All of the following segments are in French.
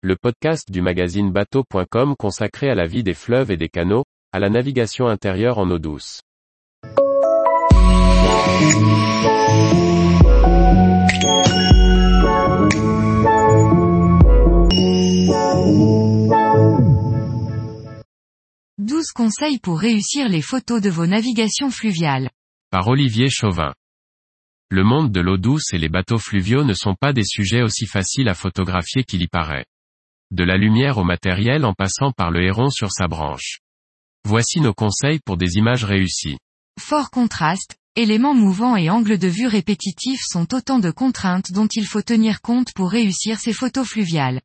le podcast du magazine bateau.com consacré à la vie des fleuves et des canaux, à la navigation intérieure en eau douce. « 12 conseils pour réussir les photos de vos navigations fluviales. Par Olivier Chauvin. Le monde de l'eau douce et les bateaux fluviaux ne sont pas des sujets aussi faciles à photographier qu'il y paraît. De la lumière au matériel en passant par le héron sur sa branche. Voici nos conseils pour des images réussies. Fort contraste, éléments mouvants et angles de vue répétitifs sont autant de contraintes dont il faut tenir compte pour réussir ces photos fluviales.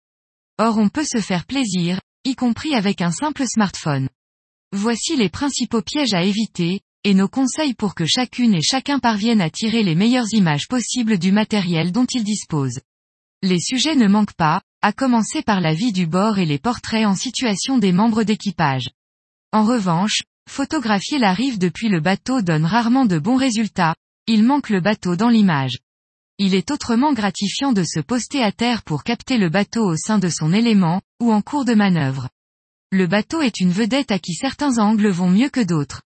Or on peut se faire plaisir, y compris avec un simple smartphone. Voici les principaux pièges à éviter, et nos conseils pour que chacune et chacun parvienne à tirer les meilleures images possibles du matériel dont il dispose. Les sujets ne manquent pas, à commencer par la vie du bord et les portraits en situation des membres d'équipage. En revanche, photographier la rive depuis le bateau donne rarement de bons résultats, il manque le bateau dans l'image. Il est autrement gratifiant de se poster à terre pour capter le bateau au sein de son élément, ou en cours de manœuvre. Le bateau est une vedette à qui certains angles vont mieux que d'autres.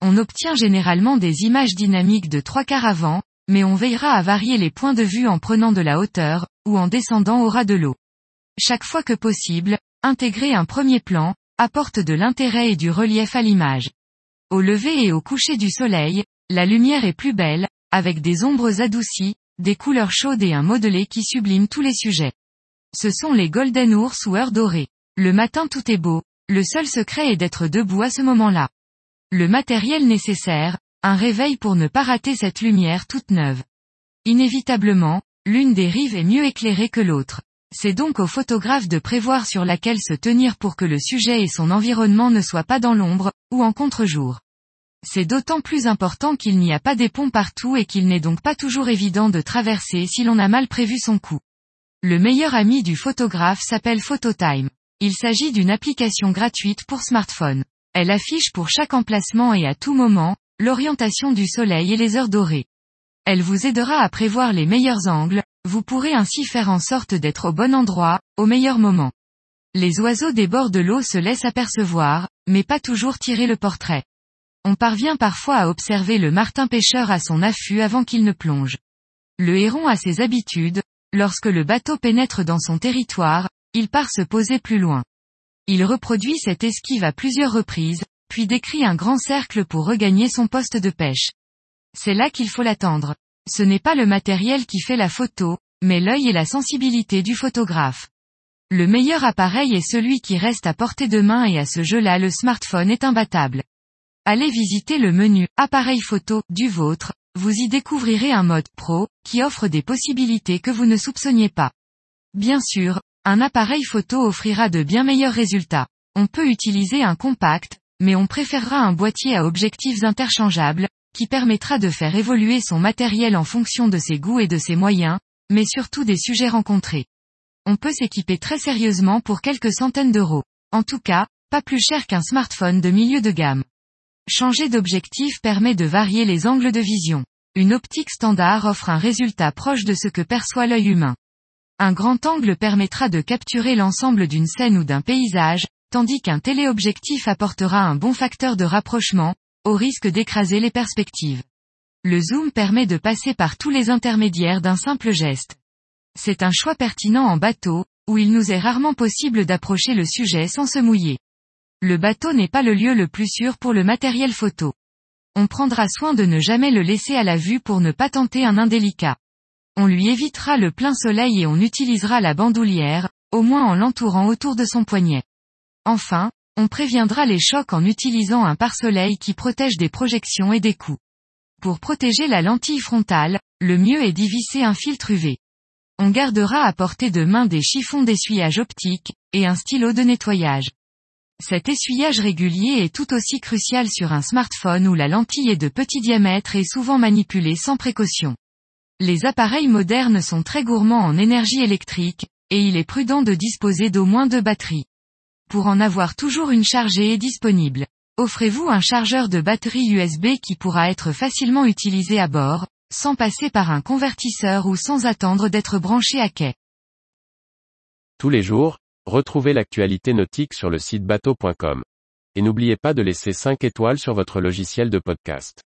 On obtient généralement des images dynamiques de trois quarts avant, mais on veillera à varier les points de vue en prenant de la hauteur, ou en descendant au ras de l'eau. Chaque fois que possible, intégrer un premier plan, apporte de l'intérêt et du relief à l'image. Au lever et au coucher du soleil, la lumière est plus belle, avec des ombres adoucies, des couleurs chaudes et un modelé qui sublime tous les sujets. Ce sont les golden ours ou heures dorées. Le matin tout est beau, le seul secret est d'être debout à ce moment-là. Le matériel nécessaire, un réveil pour ne pas rater cette lumière toute neuve. Inévitablement, l'une des rives est mieux éclairée que l'autre. C'est donc au photographe de prévoir sur laquelle se tenir pour que le sujet et son environnement ne soient pas dans l'ombre, ou en contre-jour. C'est d'autant plus important qu'il n'y a pas des ponts partout et qu'il n'est donc pas toujours évident de traverser si l'on a mal prévu son coup. Le meilleur ami du photographe s'appelle Phototime. Il s'agit d'une application gratuite pour smartphone. Elle affiche pour chaque emplacement et à tout moment, l'orientation du soleil et les heures dorées. Elle vous aidera à prévoir les meilleurs angles, vous pourrez ainsi faire en sorte d'être au bon endroit, au meilleur moment. Les oiseaux des bords de l'eau se laissent apercevoir, mais pas toujours tirer le portrait. On parvient parfois à observer le martin pêcheur à son affût avant qu'il ne plonge. Le héron a ses habitudes, lorsque le bateau pénètre dans son territoire, il part se poser plus loin. Il reproduit cette esquive à plusieurs reprises, puis décrit un grand cercle pour regagner son poste de pêche. C'est là qu'il faut l'attendre. Ce n'est pas le matériel qui fait la photo, mais l'œil et la sensibilité du photographe. Le meilleur appareil est celui qui reste à portée de main et à ce jeu-là le smartphone est imbattable. Allez visiter le menu Appareil photo du vôtre, vous y découvrirez un mode pro, qui offre des possibilités que vous ne soupçonniez pas. Bien sûr, un appareil photo offrira de bien meilleurs résultats. On peut utiliser un compact, mais on préférera un boîtier à objectifs interchangeables, qui permettra de faire évoluer son matériel en fonction de ses goûts et de ses moyens, mais surtout des sujets rencontrés. On peut s'équiper très sérieusement pour quelques centaines d'euros. En tout cas, pas plus cher qu'un smartphone de milieu de gamme. Changer d'objectif permet de varier les angles de vision. Une optique standard offre un résultat proche de ce que perçoit l'œil humain. Un grand angle permettra de capturer l'ensemble d'une scène ou d'un paysage, tandis qu'un téléobjectif apportera un bon facteur de rapprochement, au risque d'écraser les perspectives. Le zoom permet de passer par tous les intermédiaires d'un simple geste. C'est un choix pertinent en bateau, où il nous est rarement possible d'approcher le sujet sans se mouiller. Le bateau n'est pas le lieu le plus sûr pour le matériel photo. On prendra soin de ne jamais le laisser à la vue pour ne pas tenter un indélicat. On lui évitera le plein soleil et on utilisera la bandoulière, au moins en l'entourant autour de son poignet. Enfin, on préviendra les chocs en utilisant un pare-soleil qui protège des projections et des coups. Pour protéger la lentille frontale, le mieux est d'y visser un filtre UV. On gardera à portée de main des chiffons d'essuyage optique, et un stylo de nettoyage. Cet essuyage régulier est tout aussi crucial sur un smartphone où la lentille est de petit diamètre et souvent manipulée sans précaution. Les appareils modernes sont très gourmands en énergie électrique, et il est prudent de disposer d'au moins deux batteries. Pour en avoir toujours une chargée et disponible. Offrez-vous un chargeur de batterie USB qui pourra être facilement utilisé à bord, sans passer par un convertisseur ou sans attendre d'être branché à quai. Tous les jours, retrouvez l'actualité nautique sur le site bateau.com. Et n'oubliez pas de laisser 5 étoiles sur votre logiciel de podcast.